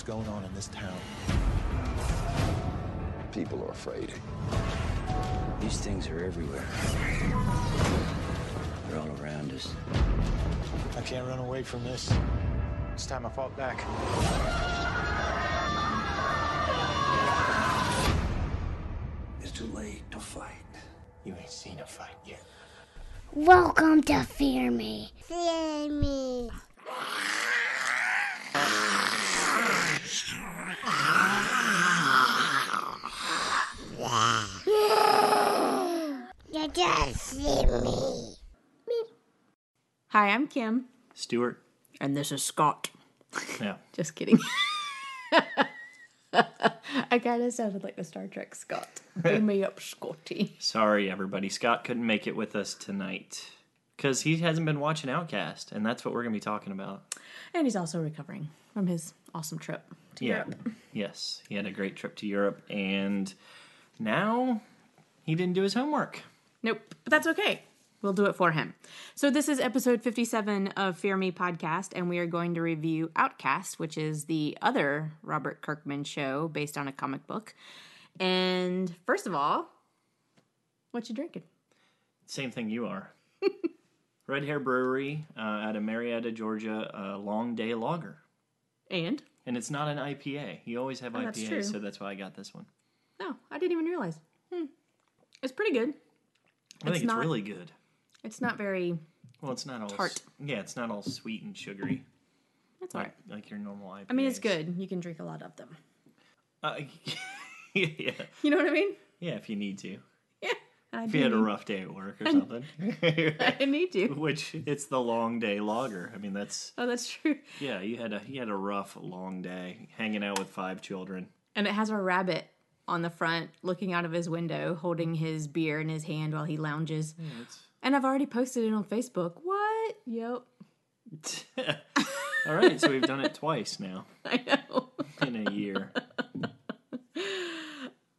things going on in this town. People are afraid. These things are everywhere. They're all around us. I can't run away from this. It's time I fought back. It's too late to fight. You ain't seen a fight yet. Welcome to Fear Me. Fear Me. You just see me. Hi, I'm Kim, Stewart. and this is Scott. Yeah. Just kidding. I kind of sounded like the Star Trek Scott. Bring me up, Scotty. Sorry, everybody. Scott couldn't make it with us tonight because he hasn't been watching Outcast, and that's what we're going to be talking about. And he's also recovering from his awesome trip to Yeah. Europe. Yes. He had a great trip to Europe, and now he didn't do his homework. Nope, but that's okay. We'll do it for him. So, this is episode 57 of Fear Me podcast, and we are going to review Outcast, which is the other Robert Kirkman show based on a comic book. And first of all, what you drinking? Same thing you are. Red Hare Brewery uh, out of Marietta, Georgia, a long day lager. And? And it's not an IPA. You always have Oh, IPAs, so that's why I got this one. No, I didn't even realize. Hmm. It's pretty good. I think It's it's not- really good. It's not very. Well, it's not all Tart. Yeah, it's not all sweet and sugary It's like alright. like your normal IPAs. I mean, it's good. You can drink a lot of them. Uh, yeah, You know what I mean? yeah. If you need to, Yeah. I if you had a rough day at work or something, I need to. which it's the long day lager. I mean, that's Oh, that's true. yeah. You had a you had a rough long day hanging out with five children. And it has a rabbit on the front looking out of his window holding his beer in his hand while he lounges. And I've already posted it on Facebook. What? Yep. All right, so we've done it twice now I know. in a year.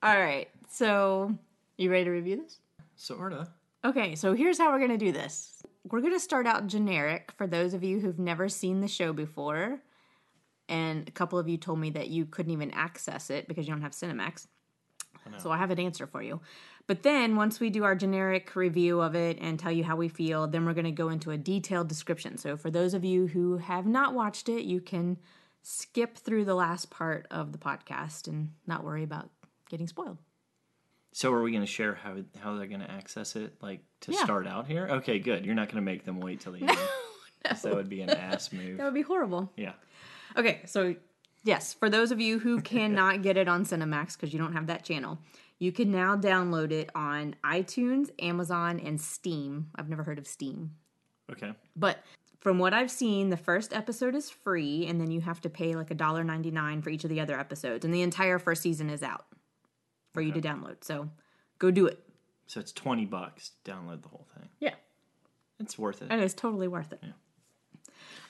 All right. So, you ready to review this? Sorta. Okay, so here's how we're to do this. We're to start out generic for those of you who've never seen the show before. And a couple of you told me that you couldn't even access it because you don't have Cinemax. So I have an answer for you. But then once we do our generic review of it and tell you how we feel, then we're going to go into a detailed description. So for those of you who have not watched it, you can skip through the last part of the podcast and not worry about getting spoiled. So are we going to share how how they're going to access it, like to Yeah. start out here? Okay, good. You're not going to make them wait till the end. 'cause That would be an ass move. That would be horrible. Yeah. Okay, so yes, for those of you who cannot get it on Cinemax because you don't have that channel, you can now download it on iTunes, Amazon, and Steam. I've never heard of Steam. Okay. But from what I've seen, the first episode is free, and then you have to pay like a dollar ninety nine for each of the other episodes, and the entire first season is out for you to download. So go do it. So it's twenty bucks to download the whole thing. Yeah, It's worth it. and it's totally worth it.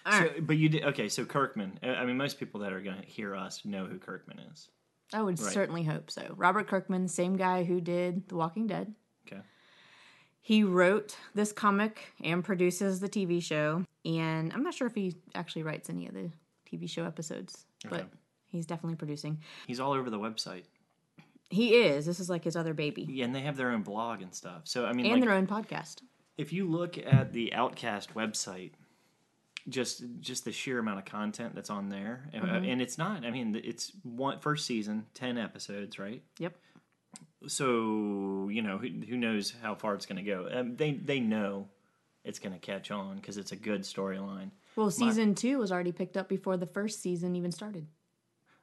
So, but you did okay. So Kirkman. uh, I mean, most people that are going to hear us know who Kirkman is. I would Right. certainly hope so. Robert Kirkman, same guy who did The Walking Dead. Okay. He wrote this comic and produces the TV show. And I'm not sure if he actually writes any of the TV show episodes, but Okay. he's definitely producing. He's all over the website, He is. This is like his other baby. yeah, and they have their own blog and stuff. So I mean, And like, their own podcast. if you look at the Outcast website, just just the sheer amount of content that's on there, uh, Mm-hmm. and it's not. I mean, it's one first season, ten episodes, right? Yep. So you know, who, who knows how far it's going to go? Um, they they know it's going to catch on because it's a good storyline. Well, season two was already picked up before the first season even started.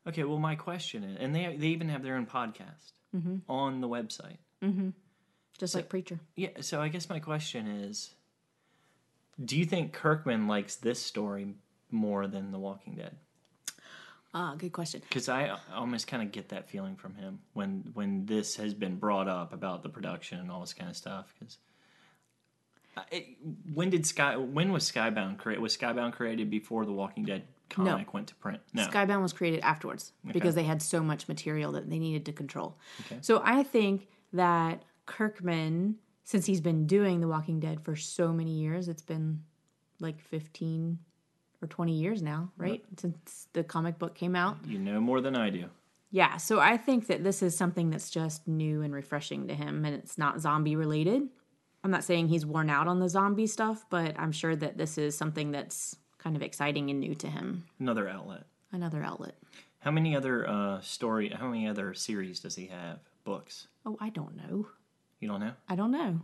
Okay, well, my question is, and they they even have their own podcast Mm-hmm. on the website. Just like Preacher. Yeah, so I guess my question is, do you think Kirkman likes this story more than The Walking Dead? Ah, good question. Because I almost kind of get that feeling from him when when this has been brought up about the production and all this kind of stuff. Because when did Sky? When was Skybound created? Was Skybound created before The Walking Dead comic went to print? No. Skybound was created afterwards because they had so much material that they needed to control. Okay. So I think that Kirkman, since he's been doing The Walking Dead for so many years, it's been like 15 or 20 years now, right? Since the comic book came out. You know more than I do. Yeah, so I think that this is something that's just new and refreshing to him and it's not zombie related. I'm not saying he's worn out on the zombie stuff, but I'm sure that this is something that's kind of exciting and new to him. Another outlet. Another outlet. How many other uh, story? How many other series does he have? Books? Oh, I don't know. You don't know? I don't know.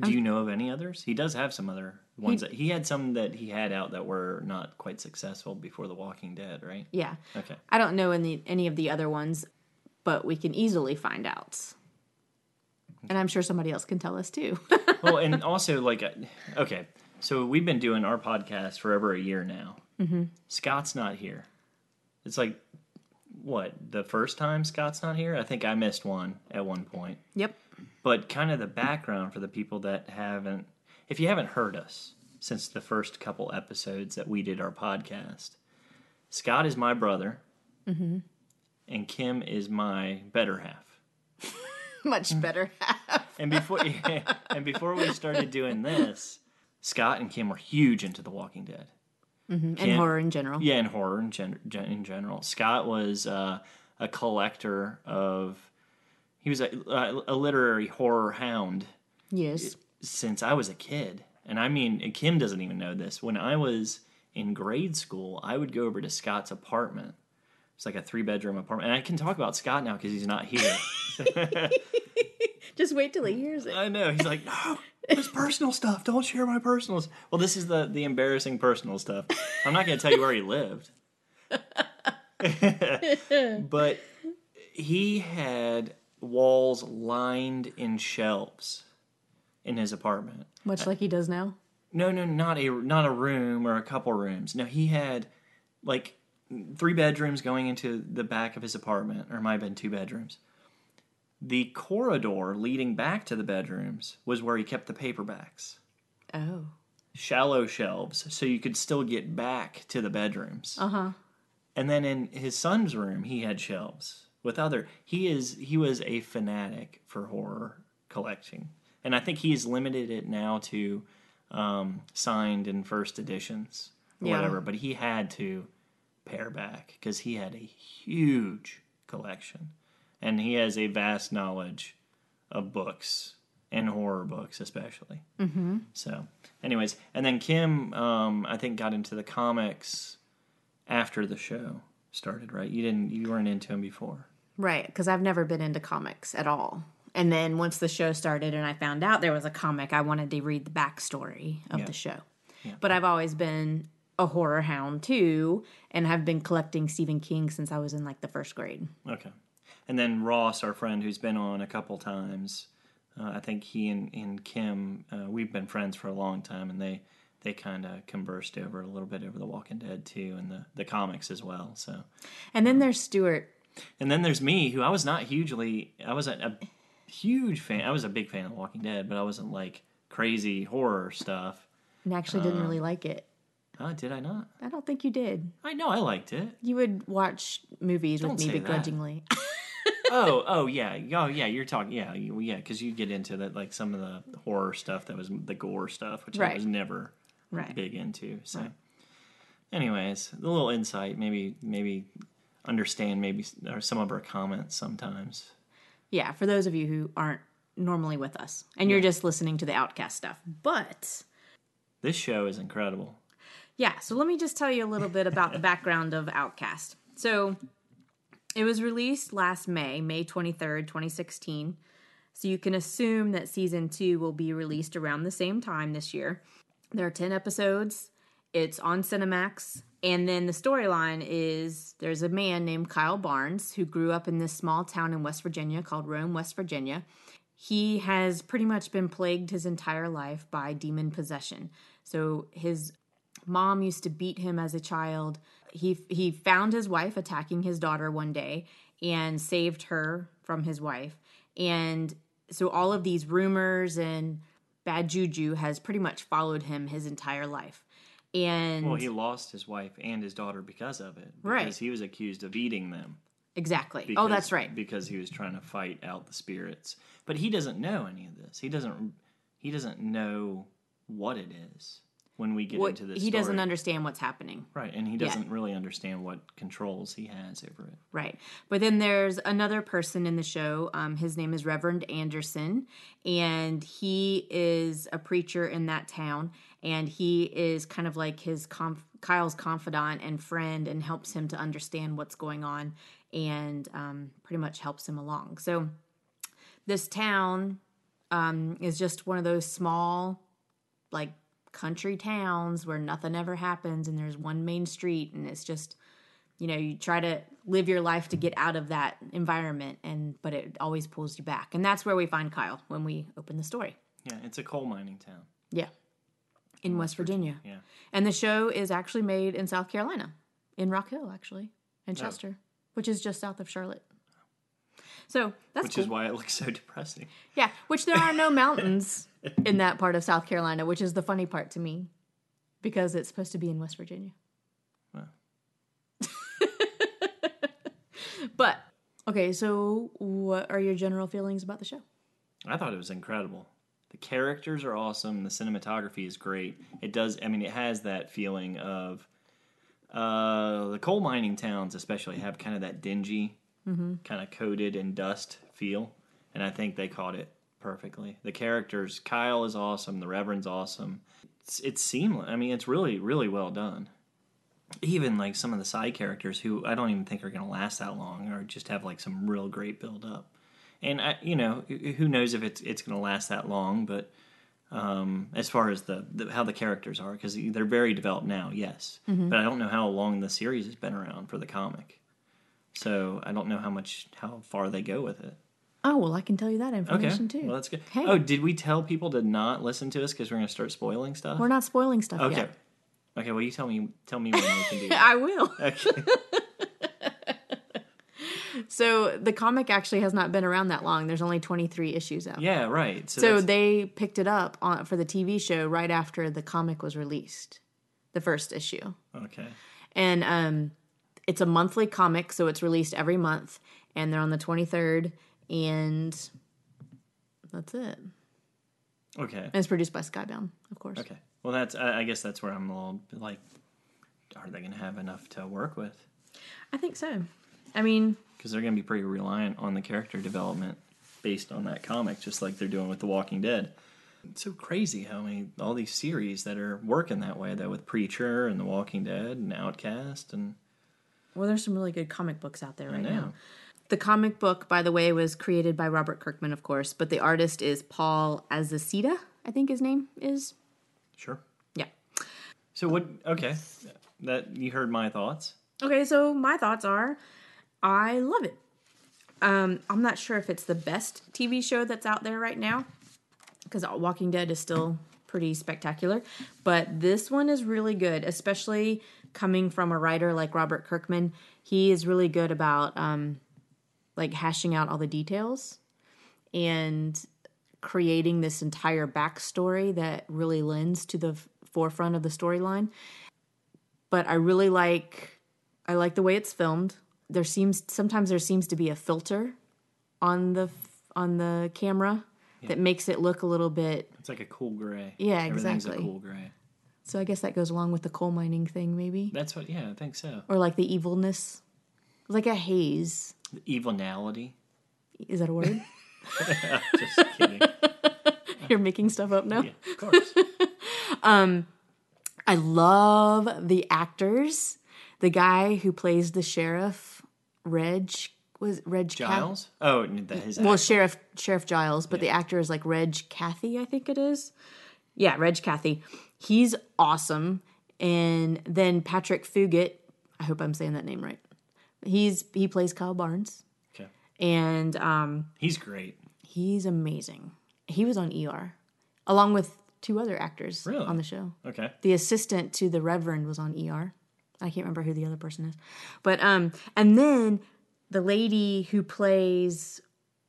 Do you know of any others? He does have some other ones that he had some that he had out that were not quite successful before The Walking Dead, right? Yeah. Okay. I don't know any any of the other ones, but we can easily find out. And I'm sure somebody else can tell us too. well, and also like, uh, okay, so we've been doing our podcast for over a year now. Mm-hmm. Scott's not here. It's like what the first time Scott's not here. I think I missed one at one point. yep. But kind of the background for the people that haven't, if you haven't heard us since the first couple episodes that we did our podcast, Scott is my brother, and Kim is my better half. Much better. Half. and before and before we started doing this, Scott and Kim were huge into The Walking Dead. and Kim- horror in general. Yeah, and horror in, gen- in general. Scott was uh, a collector of. He was a, a, a literary horror hound Yes. since I was a kid. And I mean, Kim doesn't even know this. When I was in grade school, I would go over to Scott's apartment. It's like a three bedroom apartment. And I can talk about Scott now because he's not here. Just wait till he hears it. I know. He's like, no, it's personal stuff. Don't share my personal. s-" Well, this is the the embarrassing personal stuff. I'm not going to tell you where he lived, but he had walls lined in shelves in his apartment. Much like he does now. No, no, not a not a room or a couple rooms. No, he had like three bedrooms going into the back of his apartment, or it might have been two bedrooms. The corridor leading back to the bedrooms was where he kept the paperbacks. Oh. Shallow shelves, so you could still get back to the bedrooms. Uh huh. And then in his son's room, he had shelves with other. He is he was a fanatic for horror collecting, and I think he's limited it now to um, signed and first editions, or Yeah. whatever. But he had to pare back because he had a huge collection, and he has a vast knowledge of books and horror books, especially. Mm-hmm. So, anyways, and then Kim, um, I think, got into the comics after the show started, right? You didn't, you weren't into him before. Right, because I've never been into comics at all. And then once the show started and I found out there was a comic, I wanted to read the backstory of Yeah. the show. But I've always been a horror hound too, and have been collecting Stephen King since I was in like the first grade. Okay. And then Ross, our friend who's been on a couple times, uh, I think he and, and Kim, uh, we've been friends for a long time, and they they kind of conversed over a little bit over The Walking Dead too, and the the comics as well. So, And then there's Stewart. And then there's me, who I was not hugely, I wasn't a huge fan. I was a big fan of Walking Dead, but I wasn't like crazy horror stuff. And actually didn't really like it. Uh, did I not? I don't think you did. I know I liked it. You would watch movies Don't with me begrudgingly. oh, oh yeah, oh yeah. You're talking, yeah, you, yeah, because you get into that like some of the horror stuff that was the gore stuff, which I was never right. big into. So, anyways, a little insight, maybe, maybe understand maybe or some of our comments sometimes. Yeah, for those of you who aren't normally with us and you're just listening to the Outcast stuff. But This show is incredible. Yeah, so let me just tell you a little bit about the background of Outcast. So it was released last May, May 23rd, 2016. So you can assume that season two will be released around the same time this year. There are 10 episodes, it's on Cinemax. And then the storyline is there's a man named Kyle Barnes who grew up in this small town in West Virginia called Rome, West Virginia. He has pretty much been plagued his entire life by demon possession. So his mom used to beat him as a child. He he found his wife attacking his daughter one day and saved her from his wife. And so all of these rumors and bad juju has pretty much followed him his entire life. And Well, he lost his wife and his daughter because of it. Because Right. he was accused of eating them. exactly. oh, that's right. Because he was trying to fight out the spirits. But he doesn't know any of this. He doesn't. He doesn't know what it is. When we get What, into this. he doesn't understand what's happening. Right, and he doesn't really understand what controls he has over it. Right. But then there's another person in the show. Um, his name is Reverend Anderson, and he is a preacher in that town. And he is kind of like his conf- Kyle's confidant and friend, and helps him to understand what's going on, and um, pretty much helps him along. So this town um, is just one of those small, like country towns where nothing ever happens, and there's one main street, and it's just you know you try to live your life to get out of that environment and but it always pulls you back and that's where we find kyle when we open the story Yeah, it's a coal mining town. yeah in west virginia Yeah. and the show is actually made in south carolina in rock hill actually Oh. in chester which is just south of charlotte so that's Which cool. is why it looks so depressing. yeah which there are no mountains in that part of south carolina which is the funny part to me because it's supposed to be in west virginia. But okay, so what are your general feelings about the show? I thought it was incredible. The characters are awesome. The cinematography is great. It does. I mean, it has that feeling of uh, the coal mining towns, especially, have kind of that dingy, kind of coated in dust feel, and I think they caught it perfectly. The characters, Kyle is awesome. The Reverend's awesome. It's, it's seamless. I mean, it's really, really well done. Even like some of the side characters, who I don't even think are going to last that long, or just have like some real great build up and I, you know, who knows if it's it's going to last that long? But um, as far as the, the how the characters are, because they're very developed now, yes. But I don't know how long the series has been around for the comic, so I don't know how much how far they go with it. Oh well, I can tell you that Okay, information too. well that's good. Hey. Oh, did we tell people to not listen to us because we're going to start spoiling stuff? We're not spoiling stuff okay. yet. Okay, well you tell me tell me when we can do that. I will. Okay. So the comic actually has not been around that long. There's only 23 issues out. Yeah, right. So, So they picked it up on, for the TV show right after the comic was released, the first issue. okay. And um, it's a monthly comic, so it's released every month, and they're on the 23rd, and that's it. Okay. And it's produced by Skybound, of course. Okay. Well, that's I, I guess that's where I'm a little bit like, are they going to have enough to work with? I think so. I mean, because they're going to be pretty reliant on the character development based on that comic, just like they're doing with The Walking Dead. It's so crazy how many all these series that are working that way, though, with Preacher and The Walking Dead and Outcast, and well, there's some really good comic books out there right now. The comic book, by the way, was created by Robert Kirkman, of course, but the artist is Paul Azaceta, I think his name is. sure. Yeah. So what? Okay, that you heard my thoughts. Okay, so my thoughts are I love it. Um, I'm not sure if it's the best TV show that's out there right now because Walking Dead is still pretty spectacular, but this one is really good, especially coming from a writer like Robert Kirkman. He is really good about um, like hashing out all the details and creating this entire backstory that really lends to the f- forefront of the storyline. But I really like I like the way it's filmed. There seems sometimes there seems to be a filter on the on the camera that makes it look a little bit. It's like a cool gray. Yeah, exactly. a cool gray. So I guess that goes along with the coal mining thing, maybe, That's what. Yeah, I think so. or like the evilness, like a haze. Evilnality. Is that a word? Just kidding. You're making stuff up now. Yeah, of course. Um, I love the actors. The guy who plays the sheriff, Reg, was Reg Cath- Giles. Oh, that his. well, act- Sheriff Sheriff Giles, but the actor is like Reg Cathey, I think it is. Yeah, Reg Cathey. He's awesome. And then Patrick Fugit, I hope I'm saying that name right. He's he plays Kyle Barnes, okay. and um, He's great. he's amazing. He was on ER, along with two other actors Really? on the show. Okay. The assistant to the Reverend was on ER. I can't remember who the other person is, but um, and then the lady who plays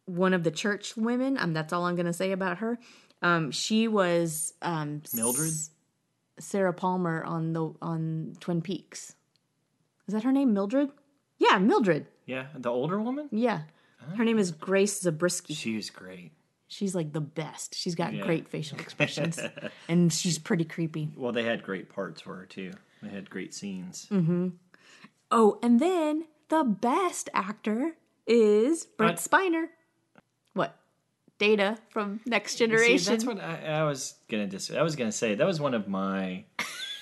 one of the church women. Um, that's all I'm gonna say about her. Um, she was um Mildred? S- Sarah Palmer on the on Twin Peaks. Is that her name, Mildred? Yeah, Mildred. Yeah, the older woman. Yeah, her name is Grace Zabriskie. She was great. She's like the best. She's got Yeah. great facial expressions, and she's pretty creepy. Well, they had great parts for her too. They had great scenes. Mm-hmm. Oh, and then the best actor is Brent? Spiner. What? Data from Next See, Generation. that's what I, I was gonna dis- I was gonna say. That was one of my.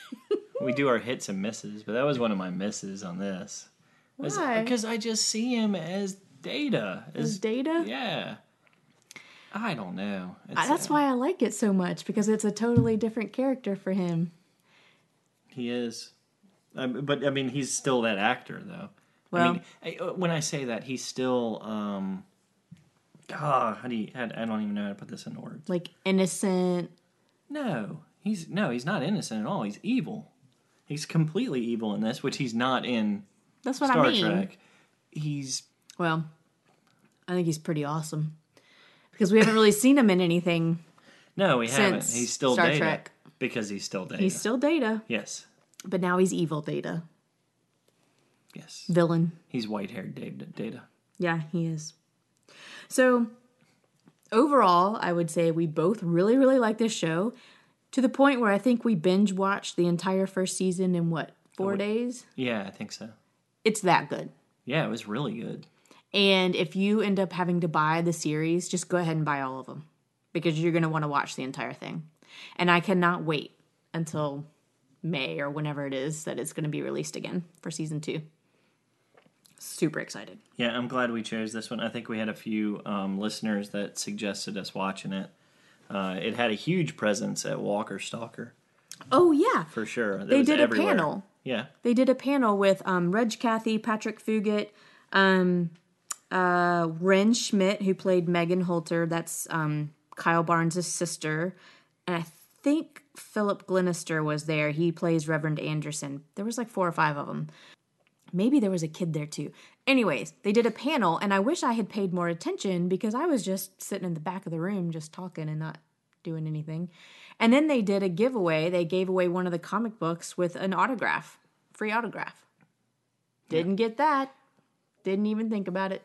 we do our hits and misses, but that was one of my misses on this. Why? Because I just see him as Data. As Data? Yeah. I don't know. It's, That's why I like it so much because it's a totally different character for him. He is. Um, but I mean, he's still that actor, though. I Well- mean, I, uh, when I say that, he's still. um Ah, how do you? How, I don't even know how to put this into words. Like innocent. No, he's no, he's not innocent at all. He's evil. He's completely evil in this, which he's not in That's what Star I mean. Trek. He's Well, I think he's pretty awesome because we haven't really seen him in anything. no, we haven't. He's still Star Data Trek. because he's still Data. He's still Data, yes, but now he's evil Data, yes. villain. He's white haired Data. Data. Yeah, he is. So, overall, I would say we both really, really like this show to the point where I think we binge watched the entire first season in what, four oh, days? Yeah, I think so. It's that good. Yeah, it was really good. And if you end up having to buy the series, just go ahead and buy all of them because you're going to want to watch the entire thing. And I cannot wait until May or whenever it is that it's going to be released again for season two. Super excited. Yeah, I'm glad we chose this one. I think we had a few um, listeners that suggested us watching it. Uh, it had a huge presence at Walker Stalker Oh, yeah. for sure. It They did a everywhere. panel. Yeah, They did a panel with um, Reg Cathey, Patrick Fugit, um, uh, Wrenn Schmidt, who played Megan Holter. That's um, Kyle Barnes' sister. And I think Philip Glenister was there. He plays Reverend Anderson. There was like four or five of them. Maybe there was a kid there too. Anyways, they did a panel, and I wish I had paid more attention because I was just sitting in the back of the room just talking and not doing anything. And then they did a giveaway. They gave away one of the comic books with an autograph, free autograph. Didn't get that. Didn't even think about it.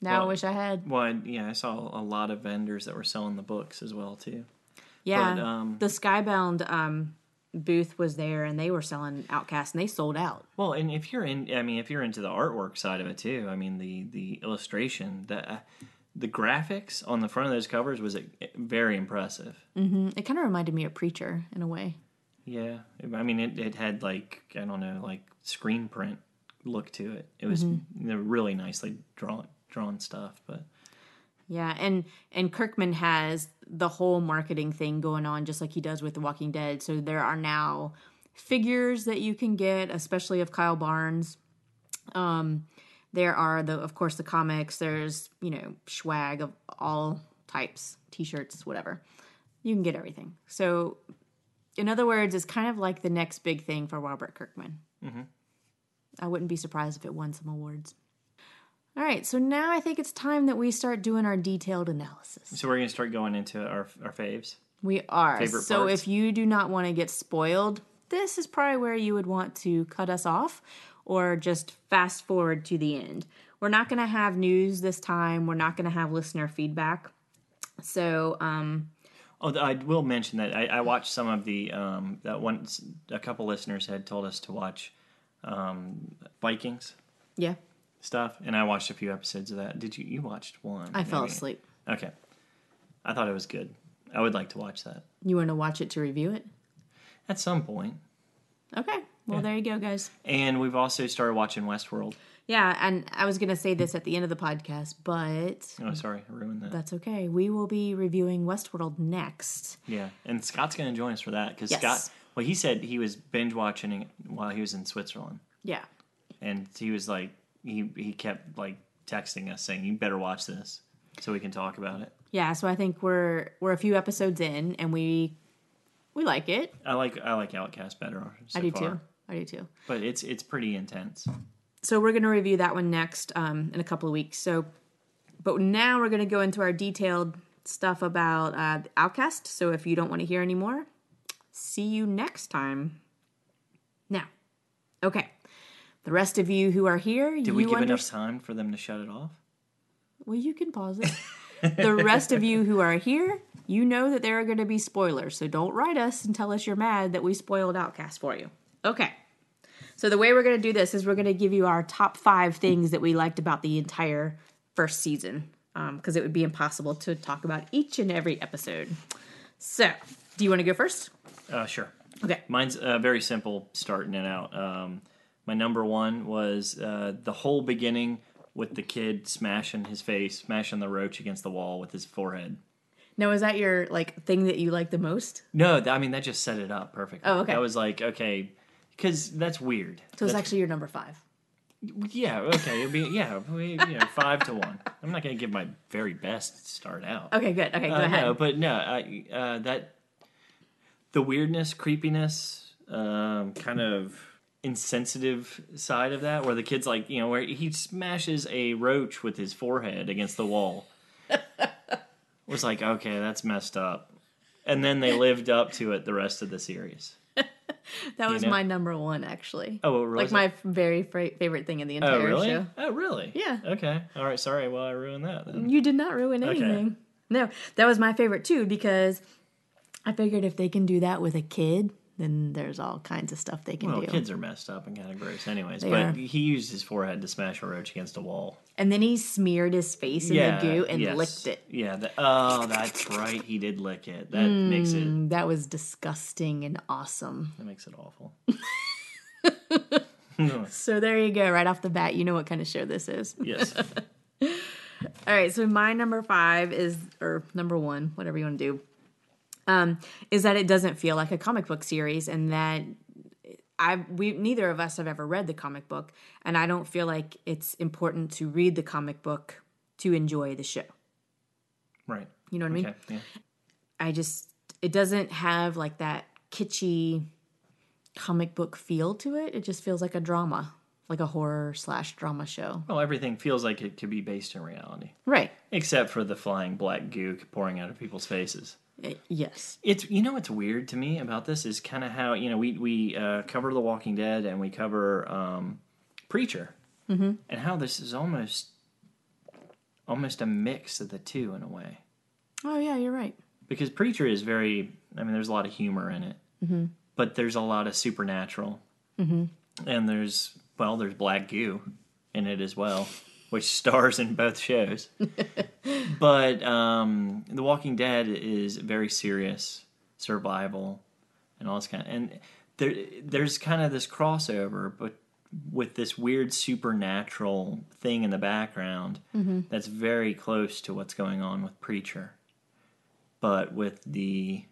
Now I wish I had. well, I, yeah, I saw a lot of vendors that were selling the books as well too. Yeah, but, um, the Skybound um, booth was there, and they were selling Outcast, and they sold out. Well, and if you're in, I mean, if you're into the artwork side of it too, I mean, the the illustration, that. uh, the graphics on the front of those covers was very impressive. It kind of reminded me of Preacher in a way. Yeah, I mean, it, it had like I don't know, like screen print look to it. It was know, really nicely drawn drawn stuff, but Yeah, and and Kirkman has the whole marketing thing going on just like he does with The Walking Dead. So there are now figures that you can get, especially of Kyle Barnes. Um, there are the of course the comics. There's you know swag of all types, t-shirts, whatever. You can get everything. So, in other words, it's kind of like the next big thing for Robert Kirkman. Mm-hmm. I wouldn't be surprised if it won some awards. All right, so now I think it's time that we start doing our detailed analysis. so we're gonna start going into our our faves. We are. Favorite so parts? if you do not want to get spoiled, this is probably where you would want to cut us off or just fast forward to the end. We're not going to have news this time. We're not going to have listener feedback. So, um, Oh, I will mention that I, I watched some of the um, that once a couple listeners had told us to watch um, Vikings yeah, stuff, and I watched a few episodes of that. Did you? You watched one? I fell asleep. Okay, I thought it was good. I would like to watch that You want to watch it to review it? at some point. Okay. Well, there you go, guys. And we've also started watching Westworld. Yeah, and I was going to say this at the end of the podcast, but Oh, sorry, I ruined that. that's okay. We will be reviewing Westworld next. Yeah, and Scott's going to join us for that because Yes. Scott. Well, he said he was binge watching while he was in Switzerland, Yeah. and he was like, he he kept like texting us saying, "You better watch this." So we can talk about it. Yeah, so I think we're we're a few episodes in and we we like it. I like I like Outcast better. So I do far, too. I do too. But it's it's pretty intense. So we're going to review that one next um, in a couple of weeks. So, but now we're going to go into our detailed stuff about uh, Outcast. So if you don't want to hear anymore, see you next time. Now, okay, the rest of you who are here, Did you we give under- enough time for them to shut it off? Well, you can pause it. The rest of you who are here, you know that there are going to be spoilers. So don't write us and tell us you're mad that we spoiled Outcast for you. Okay. So the way we're going to do this is we're going to give you our top five things that we liked about the entire first season, because it would be impossible to talk about each and every episode. So, do you want to go first? Uh, sure. Okay. Mine's uh, very simple, starting it out. Um, my number one was uh, the whole beginning with the kid smashing his face, smashing the roach against the wall with his forehead. Now, is that your like thing that you like the most? No, th- I mean that just set it up perfectly. Oh, okay. That was like okay, because that's weird. So it's That's- actually your number five. yeah, okay, it'd be yeah, we, you know, five to one. I'm not gonna give my very best to start out. Okay, good. Okay, go Uh, ahead. No, but no, I, uh, that the weirdness, creepiness, um, kind of insensitive side of that, where the kid's like, you know, where he smashes a roach with his forehead against the wall, was like, okay, that's messed up. And then they lived up to it the rest of the series. that was know? my number one, actually. Oh, what like my very fra- favorite thing in the oh, entire Oh, really? show. Oh, really? Yeah. Okay. All right. Sorry. Well, I ruined that then. You did not ruin Okay. anything. No, that was my favorite too because I figured if they can do that with a kid, then there's all kinds of stuff they can do. Well, do. kids are messed up and kind of gross, anyways. They but are. he used his forehead to smash a roach against a wall. And then he smeared his face in the goo and yes. licked it. Yeah. The, oh, that's right. He did lick it. That makes it. Mm, That was disgusting and awesome. That makes it awful. So there you go. Right off the bat, you know what kind of show this is. Yes. All right, so my number five is, or number one, whatever you want to do, um, is that it doesn't feel like a comic book series, and that I we neither of us have ever read the comic book, and I don't feel like it's important to read the comic book to enjoy the show. right. You know what I mean? Yeah. I just it doesn't have like that kitschy comic book feel to it. It just feels like a drama, like a horror slash drama show. Well, everything feels like it could be based in reality, Right. except for the flying black goo pouring out of people's faces. Uh, Yes. It's you know what's weird to me about this is kind of how you know we we uh, cover The Walking Dead and we cover um, Preacher, mm-hmm. and how this is almost almost a mix of the two in a way Oh yeah, you're right. because Preacher is very I mean there's a lot of humor in it, mm-hmm. but there's a lot of supernatural, mm-hmm. and there's well there's black goo in it as well, which stars in both shows. but um, The Walking Dead is very serious survival and all this kind of, and there there's kind of this crossover, but with this weird supernatural thing in the background that's very close to what's going on with Preacher, but with the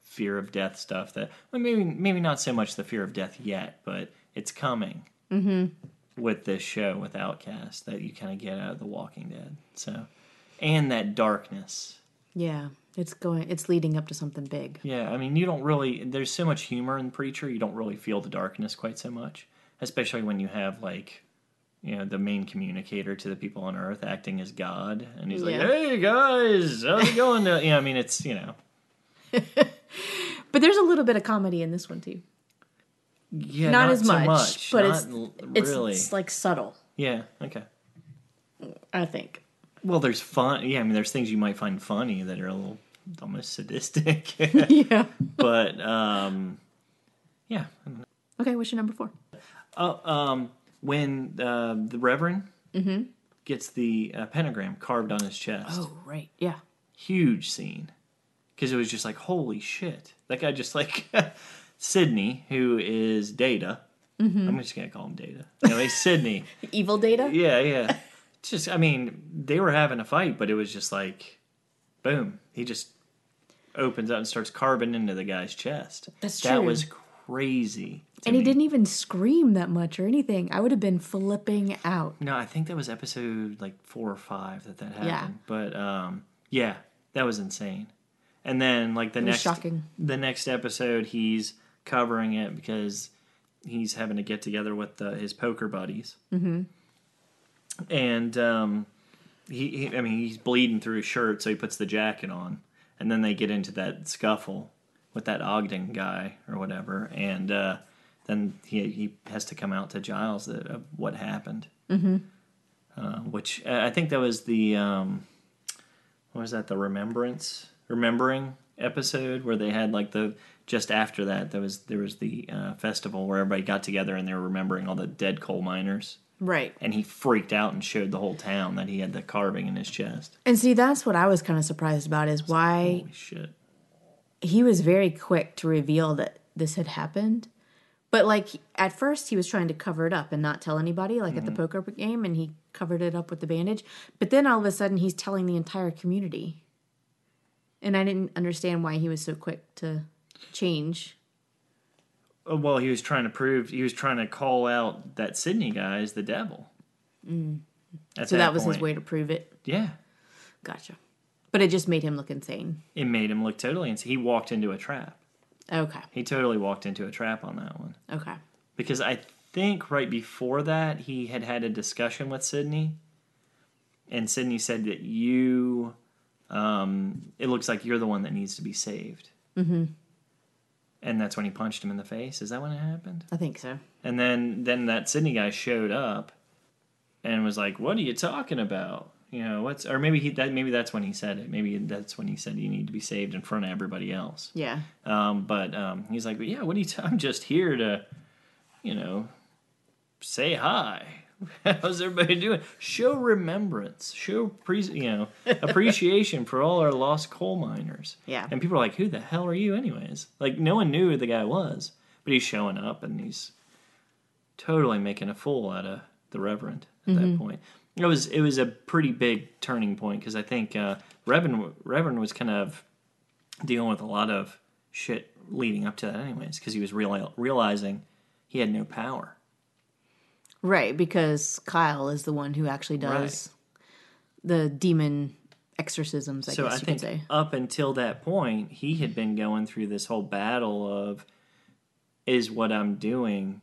fear of death stuff that well, maybe maybe not so much the fear of death yet, but it's coming with this show with Outcast that you kind of get out of The Walking Dead. So, and that darkness. Yeah, it's going. It's leading up to something big. Yeah, I mean, you don't really. There's so much humor in Preacher, you don't really feel the darkness quite so much, especially when you have like. You know, the main communicator to the people on Earth acting as God, and he's like, "Hey guys, how's it going?" To, you know, I mean, it's you know, But there's a little bit of comedy in this one too. Yeah, not, not, as much, much, but not it's it's, really, it's like subtle. yeah, okay. I think. Well, there's fun. Yeah, I mean, there's things you might find funny that are a little almost sadistic, yeah. but um, yeah. Okay, what's your number four? Oh, um, when uh, the Reverend Mm-hmm. gets the uh, pentagram carved on his chest, Oh, right. Yeah. huge scene because it was just like holy shit. That guy just like Sidney, who is Data. Mm-hmm. I'm just gonna call him Data. Anyway, Sidney. Evil data. Yeah, yeah. Just, I mean, they were having a fight, but it was just like, boom. He just opens up and starts carving into the guy's chest. That's true. That was crazy. And he didn't even scream that much or anything. I would have been flipping out. No, I think that was episode like four or five that that happened. Yeah. But um, yeah, that was insane. And then like the next shocking. the next episode, he's covering it because he's having to get together with uh, his poker buddies. Mm-hmm. And um, he, he, I mean, he's bleeding through his shirt, so he puts the jacket on, and then they get into that scuffle with that Ogden guy or whatever, and uh, then he he has to come out to Giles that, of what happened. Mm-hmm. Uh, which uh, I think that was the um, what was that? The remembrance, remembering episode where they had like the just after that there was there was the uh, festival where everybody got together and they were remembering all the dead coal miners. Right. And he freaked out and showed the whole town that he had the carving in his chest. And see, that's what I was kind of surprised about is why Holy shit! he was very quick to reveal that this had happened. But like at first he was trying to cover it up and not tell anybody like at the poker game and he covered it up with the bandage. But then all of a sudden he's telling the entire community. And I didn't understand why he was so quick to change. Oh, Well, he was trying to prove he was trying to call out that Sidney guy is the devil. Mm. So that, was his way to prove it. Yeah, Gotcha. But it just made him look insane. it made him look totally. insane. he walked into a trap. Okay. He totally walked into a trap on that one. Okay. because I think right before that he had had a discussion with Sidney, and Sidney said that you, um, it looks like you're the one that needs to be saved. Mm-hmm. And that's when he punched him in the face. Is that when it happened? I think so. And then then that Sidney guy showed up, and was like, "What are you talking about?" You know what's or maybe he that maybe that's when he said it. Maybe that's when he said you need to be saved in front of everybody else. Yeah. Um, but um, he's like, yeah, what are you? T- I'm just here to, you know, say hi. How's everybody doing? Show remembrance. Show pre- you know appreciation for all our lost coal miners. Yeah. And people are like, who the hell are you, anyways? Like no one knew who the guy was, but he's showing up and he's totally making a fool out of the Reverend at that point. It was it was a pretty big turning point because I think uh, Reverend Reverend was kind of dealing with a lot of shit leading up to that, anyways, because he was reali- realizing he had no power. Right, because Kyle is the one who actually does the demon exorcisms, I so guess I you think could say. up until that point, he had been going through this whole battle of is what I'm doing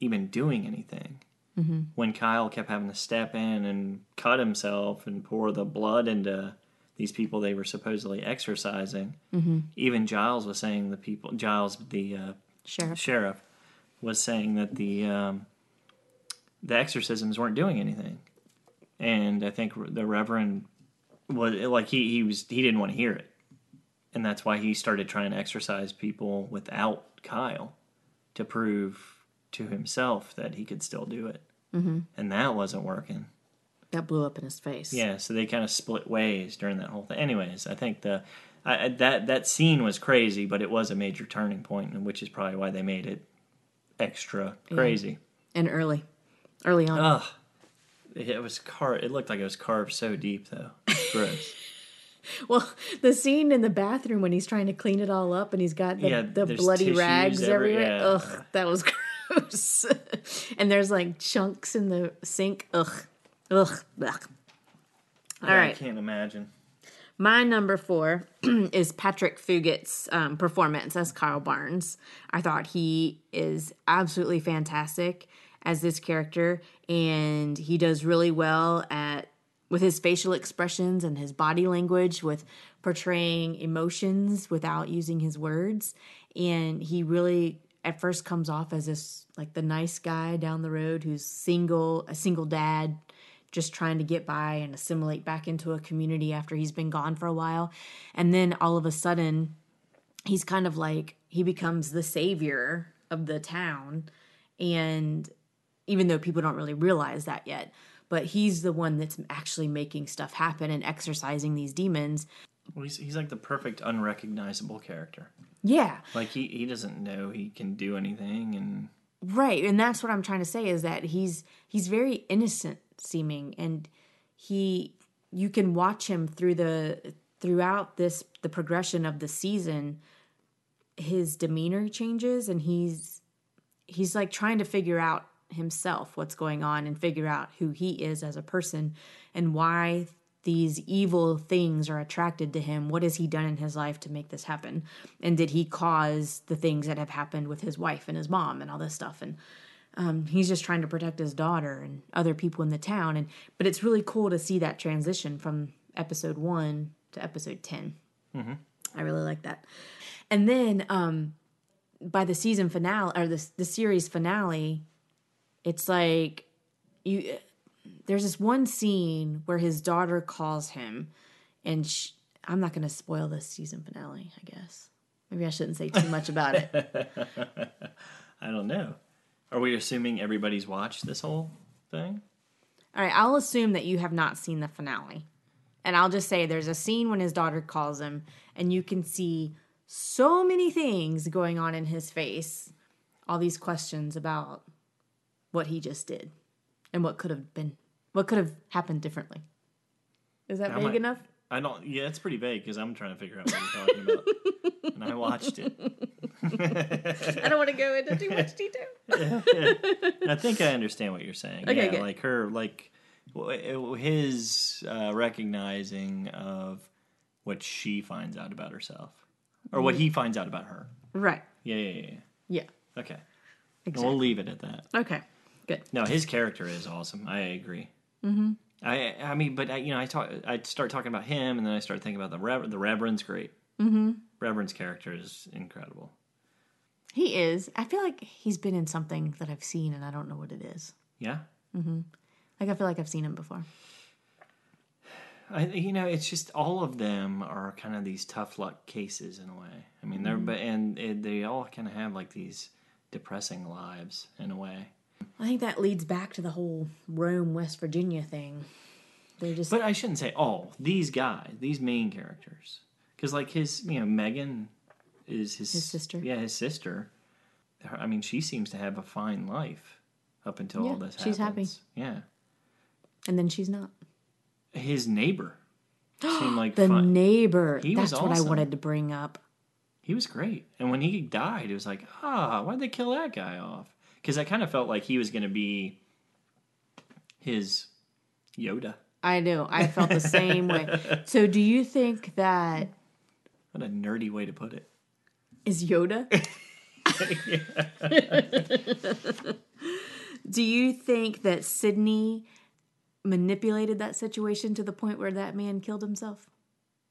even doing anything? Mm-hmm. When Kyle kept having to step in and cut himself and pour the blood into these people they were supposedly exorcising, Mm-hmm. even Giles was saying the people Giles the uh, Sheriff. sheriff was saying that the um, the exorcisms weren't doing anything, and I think the Reverend was like he he was he didn't want to hear it, and that's why he started trying to exorcise people without Kyle to prove to himself that he could still do it, mm-hmm. and that wasn't working. That blew up in his face. Yeah, so they kind of split ways during that whole thing. Anyways, I think the I, that that scene was crazy, but it was a major turning point, and which is probably why they made it extra crazy. And early. Early on. Ugh, it, was car. It looked like it was carved so deep, though. Gross. Well, the scene in the bathroom when he's trying to clean it all up and he's got the, Yeah, the bloody rags every- everywhere. yeah. Ugh, that was gross. and there's like chunks in the sink. Ugh. Ugh. Ugh. All I right. can't imagine. My number four is Patrick Fugit's um, performance as Carl Barnes. I thought he is absolutely fantastic as this character, and he does really well at with his facial expressions and his body language, with portraying emotions without using his words. And he really, at first, comes off as this like the nice guy down the road who's single, a single dad, just trying to get by and assimilate back into a community after he's been gone for a while. And then all of a sudden, he's kind of like he becomes the savior of the town. And even though people don't really realize that yet, but he's the one that's actually making stuff happen and exorcising these demons. Well, he's, he's like the perfect unrecognizable character. Yeah, Like he, he doesn't know he can do anything, and Right, and that's what I'm trying to say is that he's he's very innocent seeming and he you can watch him through the throughout this the progression of the season his demeanor changes and he's he's like trying to figure out himself what's going on and figure out who he is as a person and why these evil things are attracted to him. What has he done in his life to make this happen? And did he cause the things that have happened with his wife and his mom and all this stuff? And um, he's just trying to protect his daughter and other people in the town. And but it's really cool to see that transition from episode one to episode 10 I really like that. And then um, by the season finale or the the series finale, it's like you there's this one scene where his daughter calls him and sh- I'm not going to spoil this season finale. I guess maybe I shouldn't say too much about it. I don't know. Are we assuming everybody's watched this whole thing? All right, I'll assume that you have not seen the finale. And I'll just say there's a scene when his daughter calls him, and you can see so many things going on in his face. All these questions about what he just did and what could have been, what could have happened differently. Is that I vague might- enough? I don't. Yeah, it's pretty vague because I'm trying to figure out what you're talking about, and I watched it. I don't want to go into too much detail. I think I understand what you're saying. Okay, yeah, good. like her, like his uh, recognizing of what she finds out about herself, or what he finds out about her. Right. Yeah, yeah, yeah. yeah. Yeah. Okay, Exactly. we'll leave it at that. Okay. Good. No, his character is awesome. I agree. Mm-hmm. I I mean, but I, you know, I talk. I start talking about him, and then I start thinking about the Rev- the Reverend's great. Mm-hmm. Reverend's character is incredible. He is. I feel like he's been in something that I've seen and I don't know what it is. Yeah, Like I feel like I've seen him before. I you know, it's just all of them are kind of these tough luck cases in a way. I mean, they're but and it, they all kind of have like these depressing lives in a way. I think that leads back to the whole Rome, West Virginia thing. They just But I shouldn't say all these guys, these main characters, because like his, you know, Megan is his, His sister. Yeah, his sister. I mean, she seems to have a fine life up until all Yeah, this. she's happy. happens. Yeah, and then she's not. his neighbor seemed like The fun. neighbor. He was That's what I wanted to bring up. he was great, and when he died, it was like, ah, why'd they kill that guy off? Because I kind of felt like he was going to be his Yoda. I know. I felt the same way. So do you think that What a nerdy way to put it. is Yoda? do you think that Sidney manipulated that situation to the point where that man killed himself?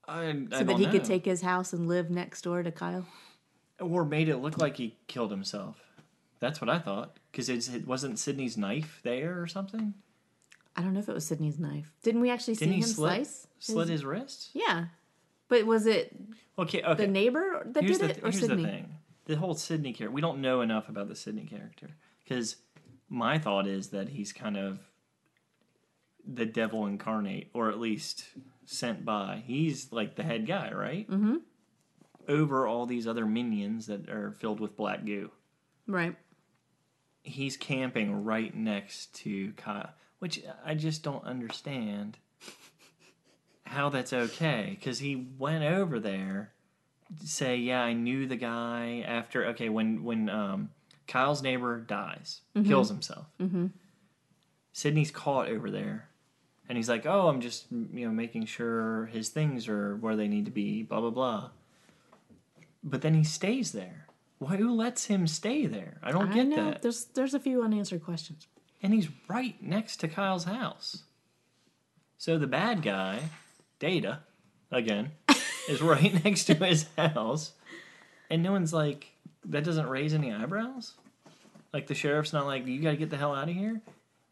I, I So that he know. could take his house and live next door to Kyle? or made it look like he killed himself. That's what I thought. Because it wasn't Sidney's knife there or something. I don't know if it was Sidney's knife. Didn't we actually Didn't see him slit slice? slit his wrist? Yeah. But was it Okay, okay. the neighbor that here's did the, it or here's Sidney? the thing. The whole Sidney character. We don't know enough about the Sidney character because my thought is that he's kind of the devil incarnate, or at least sent by. He's like the head guy, right? Mm-hmm. Over all these other minions that are filled with black goo. Right. He's camping right next to Kyle, which I just don't understand how that's okay. Because he went over there to say, "Yeah, I knew the guy." After okay, when when um, Kyle's neighbor dies, kills himself, mhm Sidney's caught over there, and he's like, "Oh, I'm just you know making sure his things are where they need to be." Blah blah blah. But then he stays there. Why? Who lets him stay there? I don't I get know. that. There's there's a few unanswered questions. And he's right next to Kyle's house. So the bad guy, Data, again, is right next to his house. And no one's like, that doesn't raise any eyebrows? Like the sheriff's not like, you gotta get the hell out of here?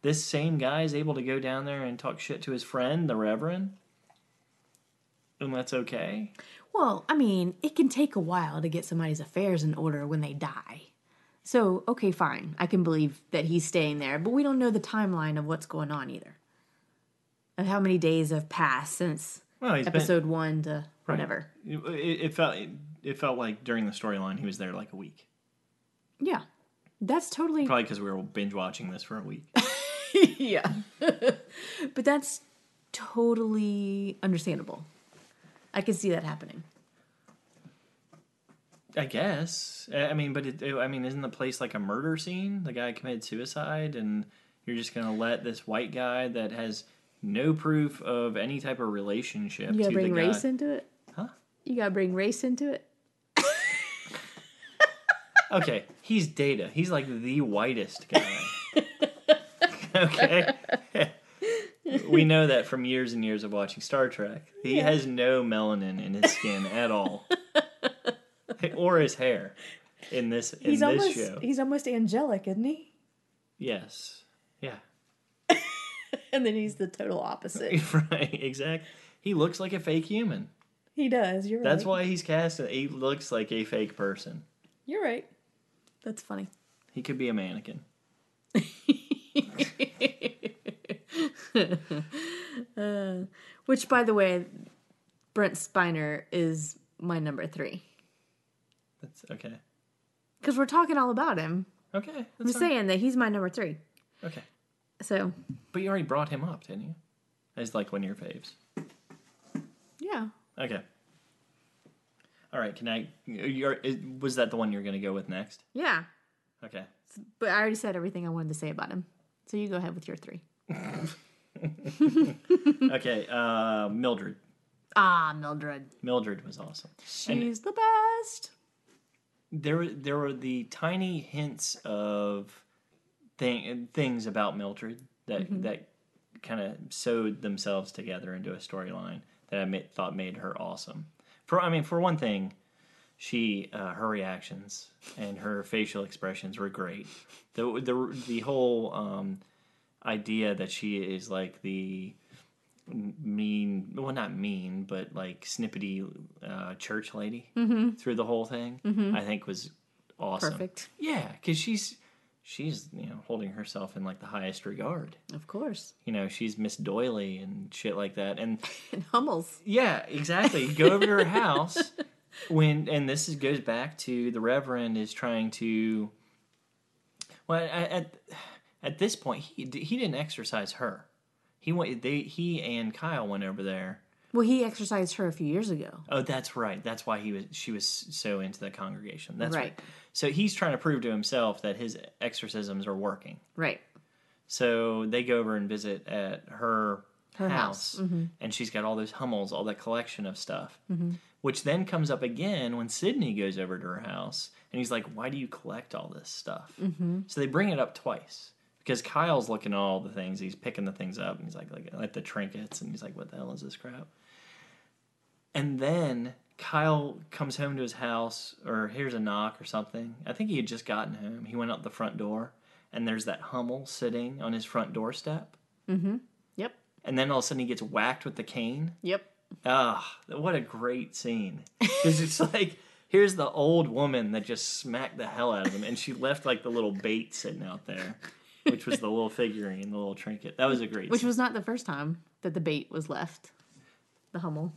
This same guy is able to go down there and talk shit to his friend, the Reverend? And that's okay? Well, I mean, it can take a while to get somebody's affairs in order when they die. So, okay, fine. I can believe that he's staying there, but we don't know the timeline of what's going on either. Of how many days have passed since Well, he's been- episode one to whatever. It, it felt it felt like during the storyline he was there like a week. Yeah. That's totally Probably because we were binge watching this for a week. yeah. but that's totally understandable. I can see that happening. I guess. I mean, but it, I mean, isn't the place like a murder scene? The guy committed suicide, and you're just gonna let this white guy that has no proof of any type of relationship You gotta to bring the guy. race into it? Huh? You gotta bring race into it? Okay, he's Data. He's like the whitest guy. okay. we know that from years and years of watching Star Trek. He has no melanin in his skin at all, or his hair. In this in He's this almost show, he's almost angelic, isn't he? yes, yeah. And then he's the total opposite. right exact He looks like a fake human. He does. You're right. That's why he's cast. He looks like a fake person. You're right. That's funny. He could be a mannequin. Uh, which, by the way, Brent Spiner is my number three That's okay. because we're talking all about him. Okay. I'm just fine. saying that he's my number three. Okay. So But you already brought him up, didn't you? As like one of your faves. yeah, Okay. All right. Can I? You're, was that the one you're going to go with next? yeah. Okay. But I already said everything I wanted to say about him. So you go ahead with your three. Okay. Uh, Mildred. Ah, Mildred. Mildred was awesome. She's the best. There were there were the tiny hints of thing, things about Mildred that that kind of sewed themselves together into a storyline that I thought made her awesome. For I mean, for one thing, she uh, her reactions and her facial expressions were great. The the the whole um, idea that she is like the mean well not mean but like snippety uh, church lady through the whole thing i think was awesome Perfect. yeah because she's she's you know holding herself in like the highest regard Of course. you know she's miss doily and shit like that and And Hummels. yeah exactly go over to her house when and this is, goes back to the reverend is trying to well at at, at this point he he didn't exorcise her he went they he and kyle went over there Well, he exorcised her a few years ago. Oh, that's right. That's why he was. She was so into the congregation. That's right. Right. So he's trying to prove to himself that his exorcisms are working. Right. So they go over and visit at her, Her house, house. Mm-hmm. and she's got all those Hummels, all that collection of stuff. Which then comes up again when Sidney goes over to her house, and he's like, "Why do you collect all this stuff?" Mm-hmm. So they bring it up twice because Kyle's looking at all the things. He's picking the things up, and he's like, like, like the trinkets, and he's like, "What the hell is this crap?" And then Kyle comes home to his house, or hears a knock or something. I think he had just gotten home. He went out the front door, and there's that Hummel sitting on his front doorstep. Yep. And then all of a sudden he gets whacked with the cane. Yep. Ah, what a great scene. Because it's like, here's the old woman that just smacked the hell out of him, and she left like the little bait sitting out there, which was the little figurine, the little trinket. That was a great Which scene. was not the first time that the bait was left. The Hummel.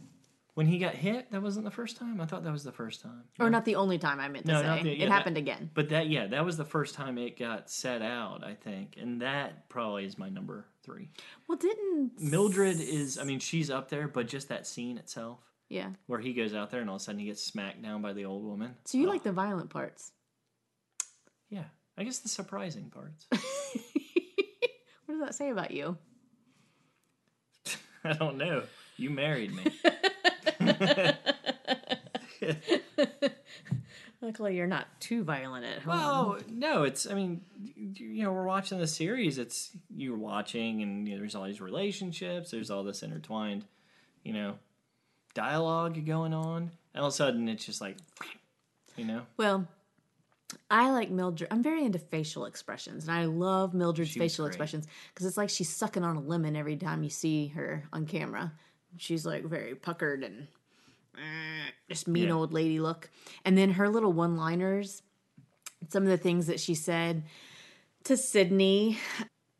When he got hit, that wasn't the first time? I thought that was the first time. Or not the only time I meant to No, say. the- yeah, it that- happened again. But that, yeah, that was the first time it got set out, I think. And that probably is my number three. Well, didn't. Mildred is, I mean, she's up there, but just that scene itself, Yeah. where he goes out there and all of a sudden he gets smacked down by the old woman. So you Oh, like the violent parts. I guess the surprising parts. What does that say about you? I don't know. You married me. Luckily, you're not too violent at home. well, no, it's. I mean, you you know, we're watching the series. It's you're watching, and you know, there's all these relationships. There's all this intertwined, you know, dialogue going on, and all of a sudden it's just like, you know, Well, I like Mildred. I'm very into facial expressions, and I love Mildred's facial great. expressions because it's like she's sucking on a lemon every time you see her on camera. She's like very puckered and eh, just mean Yeah. old lady look. And then her little one-liners, some of the things that she said to Sidney.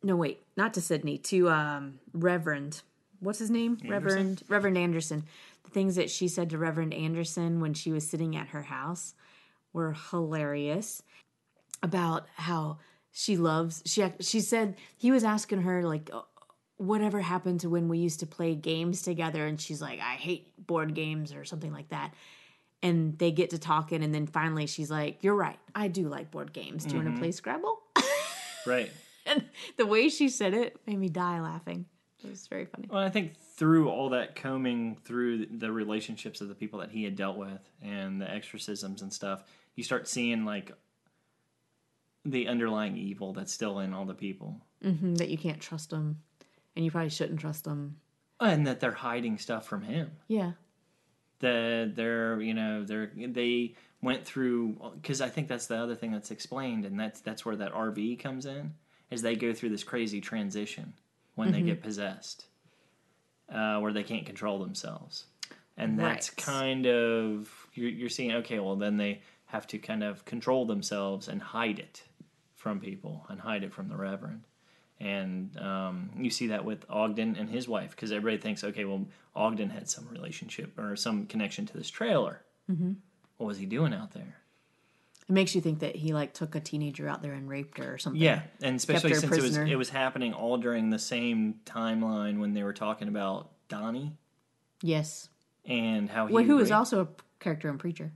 No, wait, not to Sidney. To um, Reverend. What's his name? Reverend Reverend Anderson. The things that she said to Reverend Anderson when she was sitting at her house were hilarious about how she loves she she said he was asking her like "Uh, whatever happened to when we used to play games together? And she's like I hate board games or something like that. And they get to talking and then finally she's like you're right I do like board games. Do you want to play Scrabble? Right. and the way she said it made me die laughing. It was very funny. Well, I think through all that combing through the relationships of the people that he had dealt with and the exorcisms and stuff, you start seeing like the underlying evil that's still in all the people, hmm that you can't trust them and you probably shouldn't trust them and that they're hiding stuff from him. yeah. That they're, you know, they're they went through because I think that's the other thing that's explained, and that's that's where that RV comes in, is they go through this crazy transition when they get possessed, uh, where they can't control themselves, and that's Right. kind of you're, you're seeing. Okay, well then they have to kind of control themselves and hide it from people and hide it from the Reverend. And um, you see that with Ogden and his wife because everybody thinks, okay, well, Ogden had some relationship or some connection to this trailer. Mm-hmm. What was he doing out there? It makes you think that he like took a teenager out there and raped her or something. Yeah, and especially since it was it was happening all during the same timeline when they were talking about Donnie Yes. and how he. Well, who was also a character in Preacher.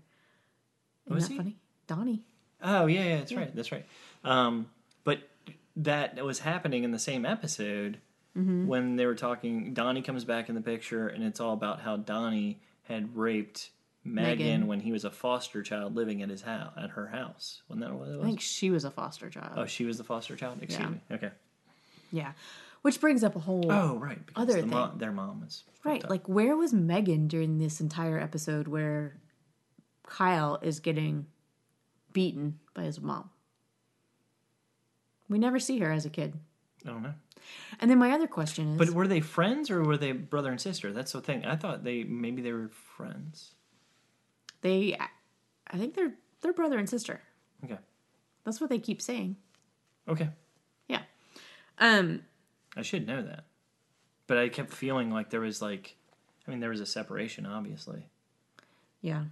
Isn't Was that he? funny? Donnie. Oh yeah, yeah, that's right, that's right. Um, but that was happening in the same episode Mm-hmm. when they were talking. Donnie comes back in the picture, and it's all about how Donnie had raped Megan, when he was a foster child living at his house at her house. Wasn't that what it was? I think she was a foster child. oh, she was the foster child. Excuse Yeah. me. Okay. Yeah. Which brings up a whole Oh right, because Other the thing. their mom was right. up. Like where was Megan during this entire episode where Kyle is getting beaten by his mom? We never see her as a kid. I don't know. And then my other question is But were they friends or were they brother and sister? That's the thing. I thought they maybe they were friends. They I think they're they're brother and sister. Okay. That's what they keep saying. Okay. Yeah. Um I should know that. But I kept feeling like there was like I mean there was a separation obviously. Yeah.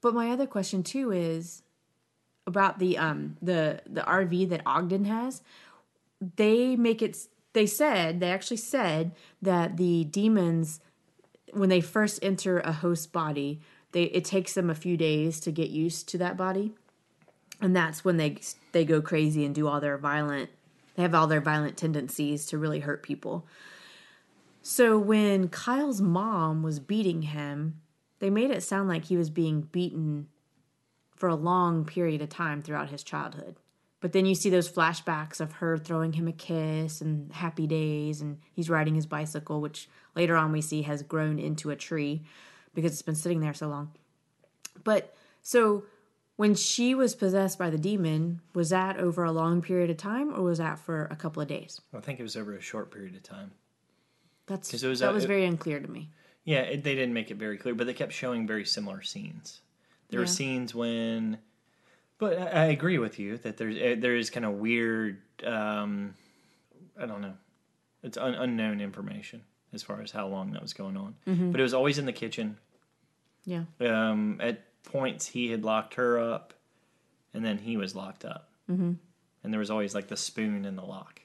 But my other question too is about the um the the RV that Ogden has. They make it they said they actually said that the demons when they first enter a host body, they it takes them a few days to get used to that body. And that's when they they go crazy and do all their violent they have all their violent tendencies to really hurt people. So when Kyle's mom was beating him, they made it sound like he was being beaten for a long period of time throughout his childhood. But then you see those flashbacks of her throwing him a kiss and happy days, and he's riding his bicycle, which later on we see has grown into a tree because it's been sitting there so long. But so when she was possessed by the demon, was that over a long period of time or was that for a couple of days? I think it was over a short period of time. That's was, that uh, was it- very unclear to me. Yeah, it, they didn't make it very clear, but they kept showing very similar scenes. There were scenes when, but I, agree with you that there's eh, there is kind of weird. Um, I don't know, it's un, unknown information as far as how long that was going on. But it was always in the kitchen. Yeah. Um, at points, he had locked her up, and then he was locked up. Mm-hmm. And there was always like the spoon in the lock,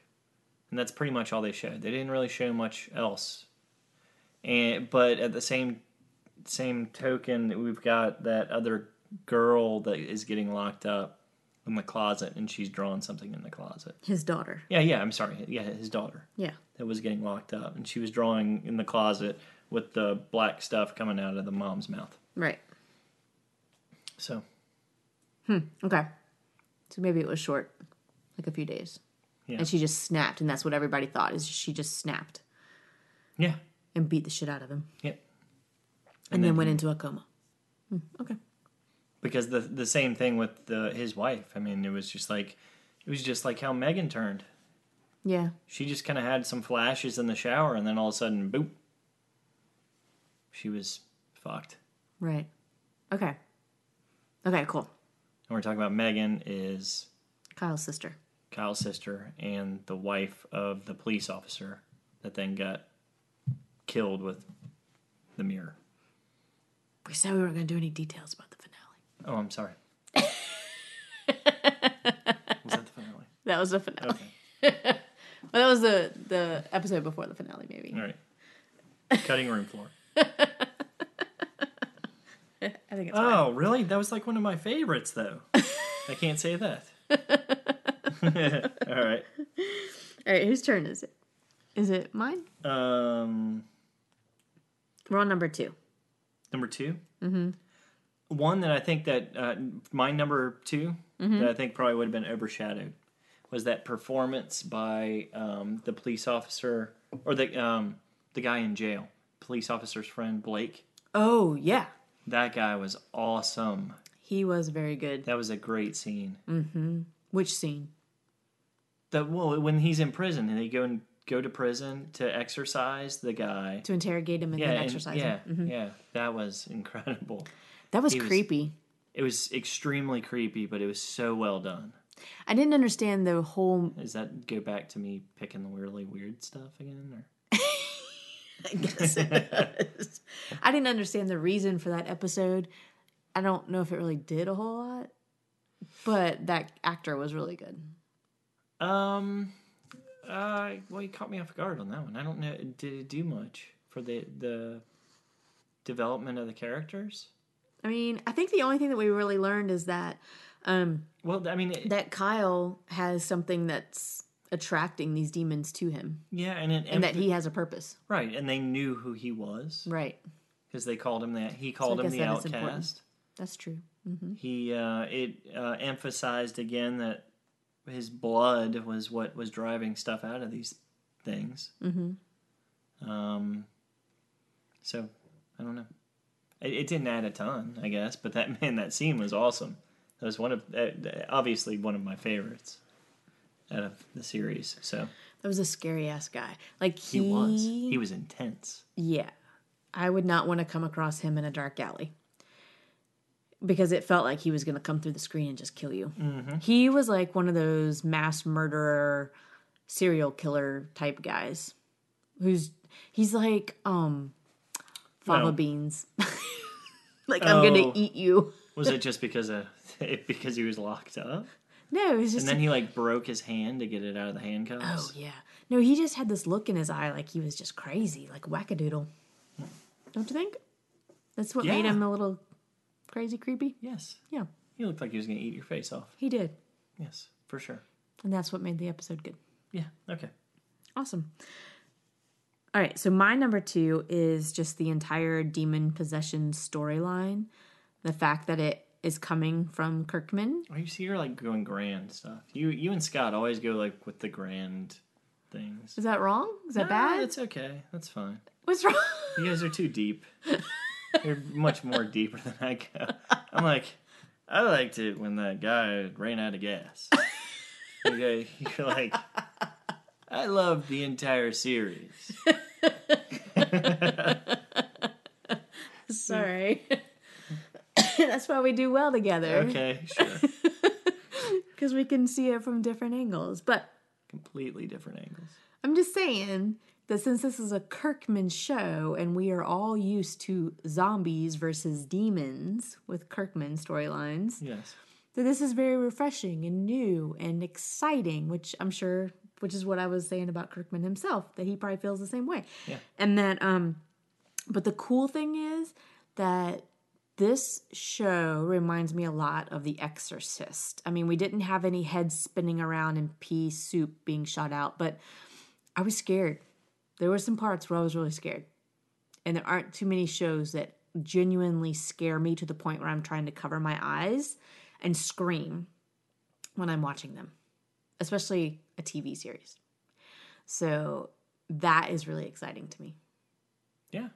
and that's pretty much all they showed. They didn't really show much else. And but at the same same token, we've got that other girl that is getting locked up in the closet, and she's drawing something in the closet. His daughter. Yeah, yeah. I'm sorry. Yeah, his daughter Yeah. that was getting locked up, and she was drawing in the closet with the black stuff coming out of the mom's mouth. Right. So Hmm. Okay. So maybe it was short, like a few days. Yeah. And she just snapped, and that's what everybody thought is she just snapped yeah, and beat the shit out of him, yep. and, then, went into a coma. Hmm, okay. Because the the same thing with the his wife. I mean, it was just like it was just like how Megan turned. Yeah. She just kind of had some flashes in the shower, and then all of a sudden, boop, she was fucked. Right. Okay. Okay. Cool. And we're talking about Megan is Kyle's sister. Kyle's sister and the wife of the police officer that then got killed with the mirror. We said we weren't going to do any details about the. Oh, I'm sorry. was that the finale? That was the finale. Okay. Well, that was the the episode before the finale, maybe. All right. Cutting room floor. I think it's fine. Oh, really? That was like one of my favorites, though. I can't say that. All right. All right. Whose turn is it? Is it mine? Um, We're on number two. number 2 Mm-hmm. One that I think that uh, my number 2 that I think probably would have been overshadowed was that performance by um, the police officer or the um, the guy in jail, police officer's friend Blake. Oh yeah, That guy was awesome. he was very good. That was a great scene. Which scene? The well, when he's in prison and they go and go to prison to exorcise the guy. to interrogate him and yeah, then and- exorcise yeah, him. Mhm. yeah. That was incredible. That was He was- creepy. It was extremely creepy, but it was so well done. I didn't understand the whole. Does that go back to me picking the weirdly weird stuff again? Or I guess it does. I didn't understand the reason for that episode. I don't know if it really did a whole lot, but that actor was really good. Um, uh, well, you caught me off guard on that one. I don't know. Did it do much for the the development of the characters? I mean, I think the only thing that we really learned is that um, Well, I mean, it, that Kyle has something that's attracting these demons to him, yeah, and it, and that he has a purpose. right, and they knew who he was Right. because they called him that. He called I him the that outcast. That's true. He uh, it uh, emphasized again that his blood was what was driving stuff out of these things. Mm-hmm. Um, so I don't know. It, it didn't add a ton, I guess, but that man, that scene was awesome. That was one of uh, obviously one of my favorites out of the series. So That was a scary ass guy. Like he, he was he was intense. Yeah. I would not want to come across him in a dark alley because it felt like he was going to come through the screen and just kill you. He was like one of those mass murderer, serial killer type guys who's he's like um fava beans. like I'm going Oh. to eat you. Was it just because of because he was locked up? No, it was just And then he like broke his hand to get it out of the handcuffs. Oh yeah. No, he just had this look in his eye like he was just crazy, like wackadoodle. Don't you think? That's what made Yeah. him a little crazy creepy. Yes. Yeah, He looked like he was going to eat your face off. he did. Yes, for sure. And that's what made the episode good. Yeah, okay. Awesome. All right, so my number two is just the entire demon possession storyline. The fact that it is coming from Kirkman. Are you see you're like going grand stuff. You you and Scott always go like with the grand things. Is that wrong? Is that No, bad? That's okay. That's fine. What's wrong? You guys are too deep. You're much more deeper than I go. I'm like, I liked it when that guy ran out of gas. Okay, you're like, I love the entire series. Sorry. that's why we do well together. Okay, sure. Because we can see it from different angles. But Completely different angles. I'm just saying that since this is a Kirkman show and we are all used to zombies versus demons with Kirkman storylines, Yes. that this is very refreshing and new and exciting, which I'm sure, which is what I was saying about Kirkman himself, that he probably feels the same way. Yeah. And that, um, but the cool thing is that this show reminds me a lot of The Exorcist. I mean, we didn't have any heads spinning around and pea soup being shot out, but I was scared. There were some parts where I was really scared. And there aren't too many shows that genuinely scare me to the point where I'm trying to cover my eyes and scream when I'm watching them, especially a TV series. So that is really exciting to me. Yeah.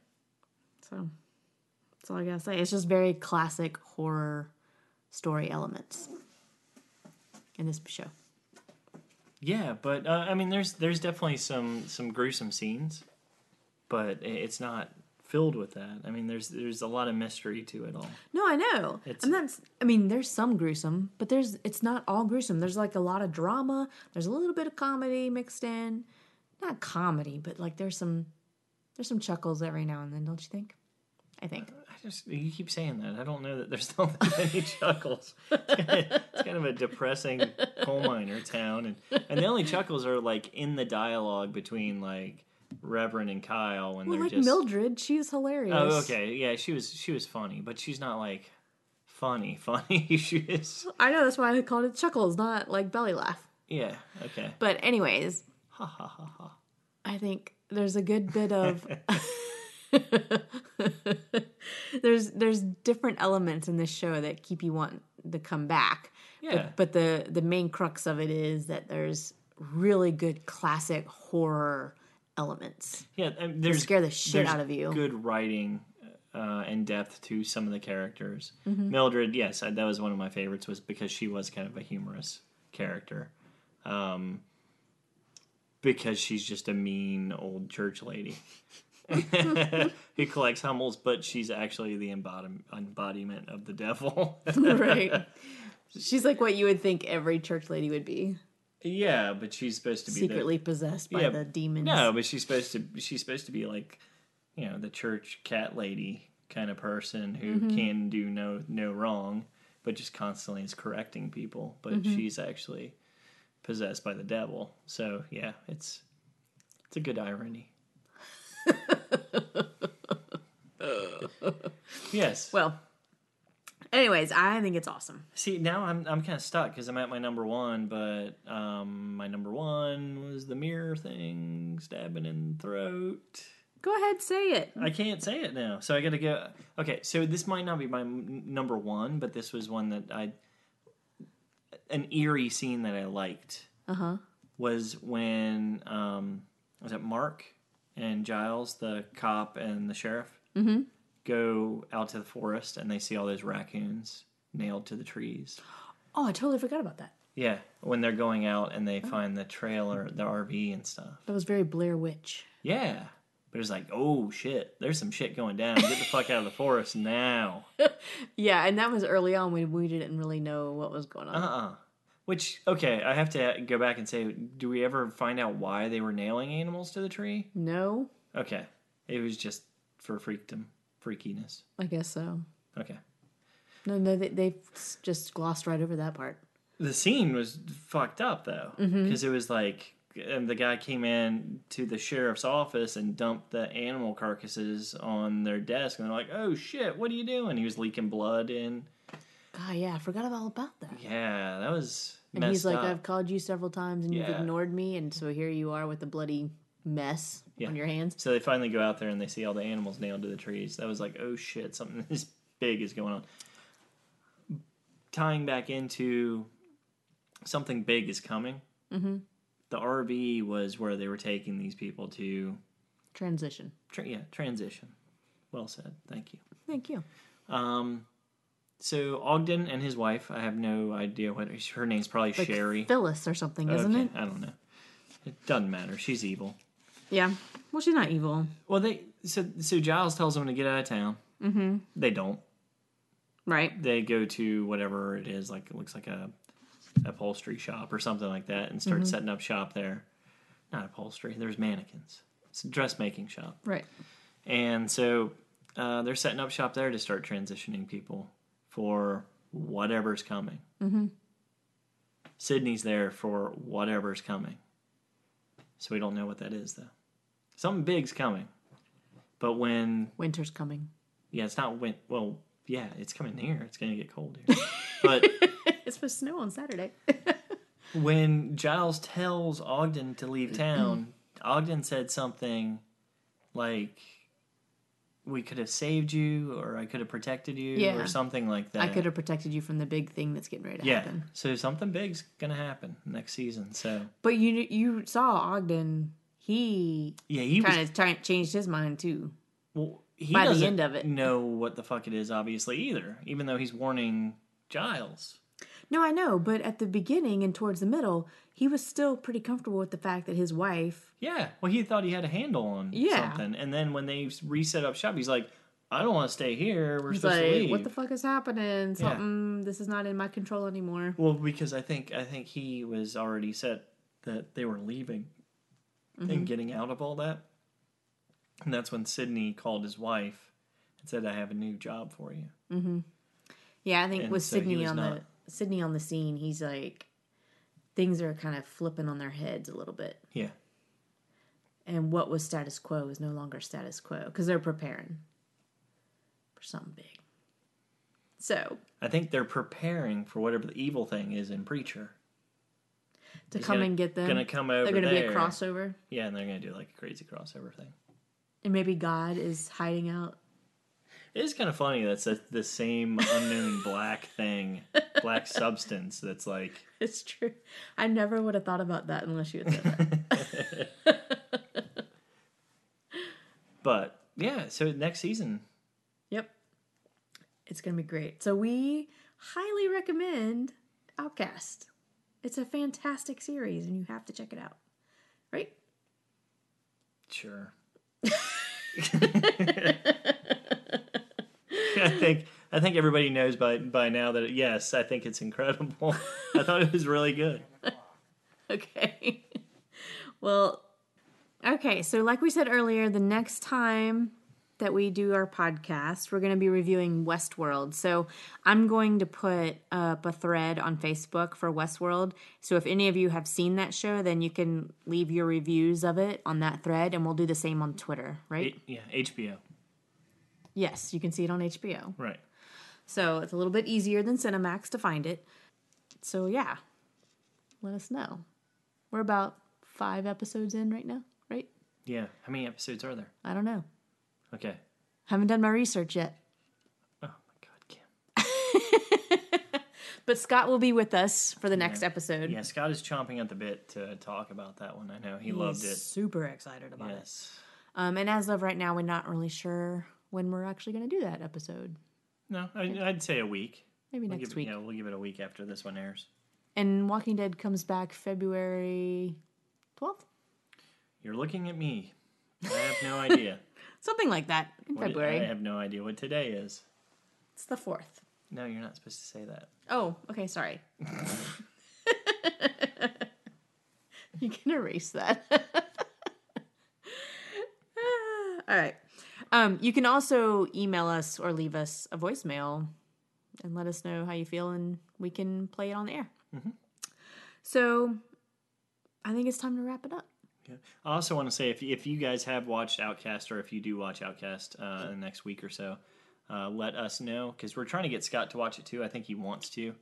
So that's all I gotta say. It's just very classic horror story elements in this show. Yeah, but uh, I mean, there's there's definitely some some gruesome scenes, but it's not filled with that. I mean, there's there's a lot of mystery to it all. No, I know. It's- I'm not. I mean, there's some gruesome, but there's it's not all gruesome. There's like a lot of drama. There's a little bit of comedy mixed in. Not comedy, but like there's some there's some chuckles every now and then. Don't you think? I think. Uh, I just you keep saying that. I don't know that there's not that many chuckles. It's kind, of, it's kind of a depressing coal miner town, and and the only chuckles are like in the dialogue between like Reverend and Kyle when Well, they're like just. Mildred, she's hilarious. Oh, okay, yeah, she was she was funny, but she's not like funny funny. she is. I know that's why I called it chuckles, not like belly laugh. Yeah. Okay. But anyways, Ha ha ha ha. I think there's a good bit of there's there's different elements in this show that keep you want to come back. Yeah. But, but the the main crux of it is that there's really good classic horror elements. Yeah, um, there's scare the shit out of you. Good writing uh, and depth to some of the characters. Mm-hmm. Mildred, yes, I- that was one of my favorites, was because she was kind of a humorous character. Um, because she's just a mean old church lady who collects hummels, but she's actually the embodi- embodiment of the devil. right. She's like what you would think every church lady would be, yeah, but she's supposed to be the- secretly possessed by Yeah, the demons. No, but she's supposed to. She's supposed to be like, you know, the church cat lady kind of person who Mm-hmm. can do no no wrong, but just constantly is correcting people. But Mm-hmm. she's actually possessed by the devil. So yeah, it's it's a good irony. yes. Well, anyways, I think it's awesome. See, now I'm I'm kind of stuck because I'm at my number one, but um, my number one was the mirror thing, stabbing in the throat. Go ahead, say it. I can't say it now, so I got to go. Okay, so this might not be my m- number one, but this was one that I an eerie scene that I liked Uh huh. was when um, was it Mark and Giles, the cop and the sheriff, Mm-hmm. Go out to the forest and they see all those raccoons nailed to the trees. Oh, I totally forgot about that. Yeah, when they're going out and they find the trailer, the RV and stuff. That was very Blair Witch. Yeah. But it's like, oh shit, there's some shit going down. Get the fuck out of the forest now. Yeah, and that was early on when we didn't really know what was going on. Uh uh Which, okay, I have to go back and say, do we ever find out why they were nailing animals to the tree? No, Okay. It was just for freakdom, freakiness. I guess so. Okay. No, no, they, they just glossed right over that part. The scene was fucked up though, because it was like, and the guy came in to the sheriff's office and dumped the animal carcasses on their desk, and they're like, "Oh shit, what are you doing?" He was leaking blood in. Ah, yeah, I forgot all about that. Yeah, that was. And he's like, up. I've called you several times and you've ignored me, and so here you are with a bloody mess Yeah. on your hands. So they finally go out there and they see all the animals nailed to the trees. That was like, oh shit, something this big is going on. Tying back into something big is coming. Mm-hmm. The RV was where they were taking these people to, Transition. tra- yeah, transition. Well said. Thank you. Thank you. Um, so Ogden and his wife, I have no idea what her name's probably Like Sherry. Phyllis or something, isn't Okay, it? I don't know. It doesn't matter. She's evil. Yeah. Well, she's not evil. Well, they so so Giles tells them to get out of town. Mm-hmm. They don't. Right. they go to whatever it is, like it looks like a upholstery shop or something like that, and start setting up shop there. Not upholstery. There's mannequins. It's a dressmaking shop, Right. and so uh, they're setting up shop there to start transitioning people for whatever's coming. Mm-hmm. Sidney's there for whatever's coming, so we don't know what that is though. Something big's coming, but when Winter's coming. yeah, it's not when well yeah, it's coming here. It's gonna get cold here, but. it's supposed to snow on Saturday. when Giles tells Ogden to leave town, Ogden said something like, "We could have saved you, or I could have protected you, Yeah. or something like that." I could have protected you from the big thing that's getting ready to Yeah. happen. So something big's gonna happen next season. So But you you saw Ogden. He yeah, he kind of changed his mind too. well, he by the end of it. know what the fuck it is, obviously either. Even though he's warning Giles. No, I know, but at the beginning and towards the middle, he was still pretty comfortable with the fact that his wife. Yeah, well, he thought he had a handle on Yeah. something, and then when they reset up shop, he's like, "I don't want to stay here. We're He's supposed to leave." "What the fuck is happening? Something. This is not in my control anymore." Well, because I think I think he was already set that they were leaving Mm-hmm. and getting out of all that, and that's when Sidney called his wife and said, "I have a new job for you." Mm-hmm. Yeah, I think And with so Sidney on not- the Sidney on the scene, he's like, things are kind of flipping on their heads a little bit, Yeah, and what was status quo is no longer status quo because they're preparing for something big. So I think they're preparing for whatever the evil thing is in Preacher. To He's come gonna- and get them, Gonna come over they're going to be a crossover, Yeah, and they're gonna do like a crazy crossover thing. and maybe God is hiding out. It is kind of funny that's a, the same unknown black thing, black substance that's like It's true. I never would have thought about that unless you had said that. But yeah, so next season, Yep. It's going to be great. So we highly recommend Outcast. It's a fantastic series and you have to check it out. right? Sure. I think I think everybody knows by by now that yes, I think it's incredible. I thought it was really good. Okay. well, okay. So, like we said earlier, the next time that we do our podcast, we're going to be reviewing Westworld. So, I'm going to put up a thread on Facebook for Westworld. So, if any of you have seen that show, then you can leave your reviews of it on that thread, and we'll do the same on Twitter, right? Yeah, HBO. yes, you can see it on HBO. Right. So, it's a little bit easier than Cinemax to find it. So, yeah, let us know. We're about five episodes in right now, right? Yeah. How many episodes are there? I don't know. Okay. Haven't done my research yet. Oh my god, Kim. But Scott will be with us for the next episode. Yeah, Scott is chomping at the bit to talk about that one. I know he loved it. Super excited about it. Yes. Um, and as of right now, we're not really sure when we're actually going to do that episode. No, I, I'd say a week. Maybe We'll next give week. Yeah, we'll give it a week after this one airs. And Walking Dead comes back February 12th? You're looking at me. I have no idea. Something like that in What- February. I have no idea what today is. It's the 4th. No, you're not supposed to say that. Oh, okay, sorry. you can erase that. All right. Um, you can also email us or leave us a voicemail and let us know how you feel, and we can play it on the air. So I think it's time to wrap it up. Yeah. I also want to say if if you guys have watched Outcast or if you do watch Outcast uh, in the next week or so, uh, let us know because we're trying to get Scott to watch it too. I think he wants to,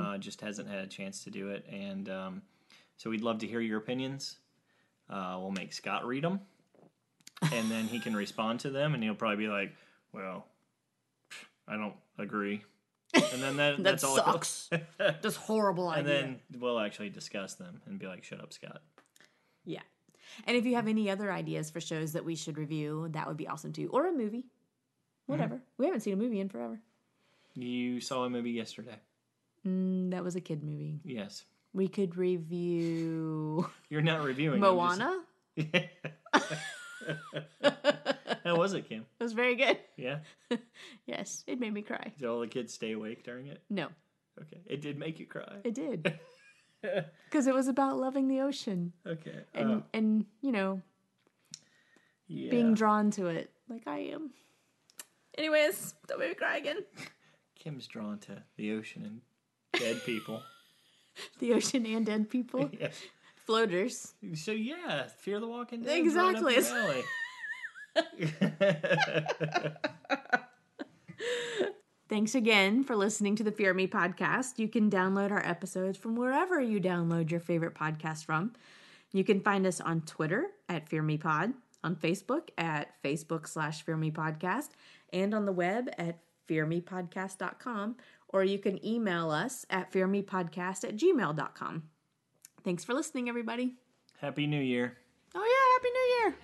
uh, just hasn't had a chance to do it, and um, so we'd love to hear your opinions. Uh, we'll make Scott read them, and then he can respond to them, and he'll probably be like, "Well, I don't agree," and then that, That that's all. sucks. Just horrible idea. and idea. then we'll actually discuss them and be like, "Shut up, Scott." yeah. And if you have any other ideas for shows that we should review, that would be awesome too. Or a movie. Whatever. We haven't seen a movie in forever. You saw a movie yesterday. Mm, that was a kid movie. Yes. We could review You're not reviewing. I'm just- Moana. How was it, Kim? It was very good. Yeah. Yes, it made me cry. Did all the kids stay awake during it? No, Okay. It did make you cry. it did. Because it was about loving the ocean Okay. and Oh, and you know yeah. being drawn to it like I am. Anyways, don't make me cry again. Kim's drawn to the ocean and dead people. The ocean and dead people, yeah. floaters. So yeah, Fear the Walking Dead. Exactly. Right up your alley. Thanks again for listening to the Fear Me podcast. You can download our episodes from wherever you download your favorite podcast from. You can find us on Twitter at Fear Me Pod, on Facebook at Facebook slash Fear Me Podcast, and on the web at fearmepodcast.com, or you can email us at fearmepodcast at gmail.com. Thanks for listening, everybody. Happy New Year. Oh, yeah, Happy New Year!